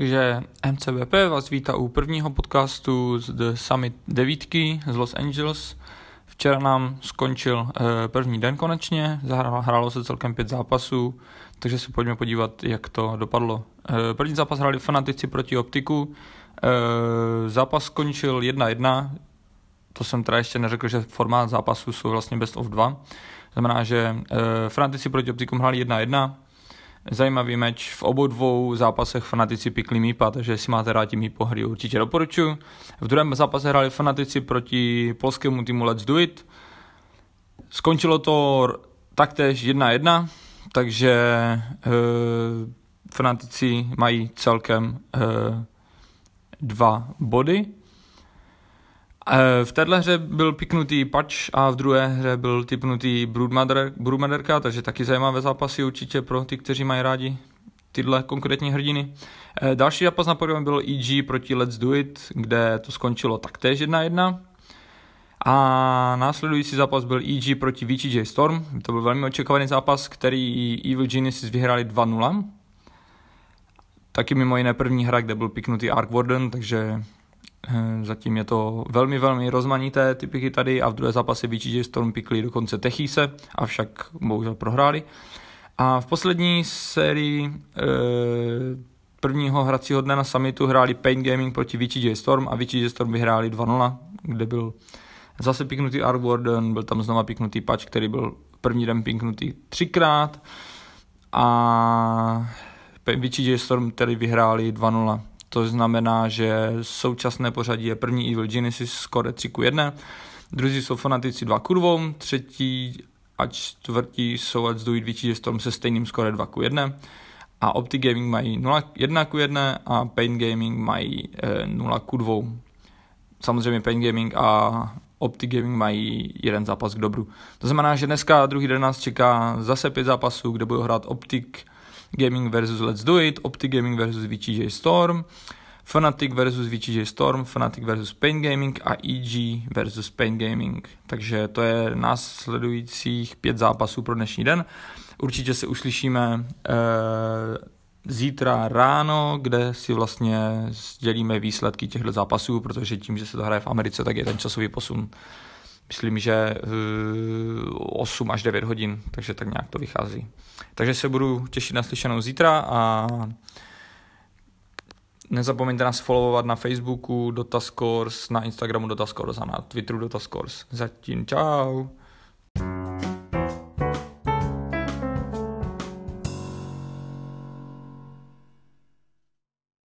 Takže MCBP vás vítá u prvního podcastu z The Summit 9 z Los Angeles. Včera nám skončil eh, první den konečně, hrálo se celkem pět zápasů, takže se pojďme podívat, jak to dopadlo. Eh, první zápas hráli fanatici proti optiku, eh, zápas skončil 1-1, to jsem teda ještě neřekl, že formát zápasu jsou vlastně best of 2, znamená, že fanatici proti optiku hráli 1-1, zajímavý meč. V obou dvou zápasech fanatici pikli Mípa, takže jestli máte rádi Mípo hry, určitě doporučuji. V druhém zápase hráli fanatici proti polskému týmu Let's Do It. Skončilo to taktéž 1-1, takže e, fanatici mají celkem e, dva body. Eh, v téhle hře byl piknutý Patch a v druhé hře byl typnutý Broodmotherka, takže taky zajímavé zápasy určitě pro ty, kteří mají rádi tyhle konkrétní hrdiny. Eh, další zápas na podium byl EG proti Let's Do It, kde to skončilo taktéž 1-1. A následující zápas byl EG proti VGJ Storm. To byl velmi očekávaný zápas, který Evil Genesis vyhráli 2-0. Taky mimo jiné první hra, kde byl piknutý Ark Warden, takže zatím je to velmi, velmi rozmanité typiky tady a v druhé zápase VGJ Storm pikli dokonce Techise, avšak bohužel prohráli. A v poslední sérii e, prvního hracího dne na summitu hráli Pain Gaming proti VGJ Storm a VGJ Storm vyhráli 2-0, kde byl zase piknutý Ark byl tam znova piknutý Patch, který byl první den piknutý třikrát a VGJ Storm tedy vyhráli 2-0 to znamená, že současné pořadí je první Evil Genesis skore 3 k 1, druzí jsou fanatici 2 k 2, třetí a čtvrtí jsou Let's Do It Witchy Storm se stejným skore 2 k 1 a Optic Gaming mají 0, 1 k 1 a Pain Gaming mají e, 0 k 2. Samozřejmě Pain Gaming a Optic Gaming mají jeden zápas k dobru. To znamená, že dneska druhý den nás čeká zase pět zápasů, kde budou hrát Optic Gaming versus Let's Do It, Optic Gaming versus VTJ Storm, Fnatic versus VTJ Storm, Fnatic versus Pain Gaming a EG versus Pain Gaming. Takže to je následujících pět zápasů pro dnešní den. Určitě se uslyšíme eh, zítra ráno, kde si vlastně sdělíme výsledky těchto zápasů, protože tím, že se to hraje v Americe, tak je ten časový posun myslím, že 8 eh, až 9 hodin, takže tak nějak to vychází. Takže se budu těšit na slyšenou zítra a nezapomeňte nás followovat na Facebooku Dotascores, na Instagramu Dotascores a na Twitteru Dotascores. Zatím čau.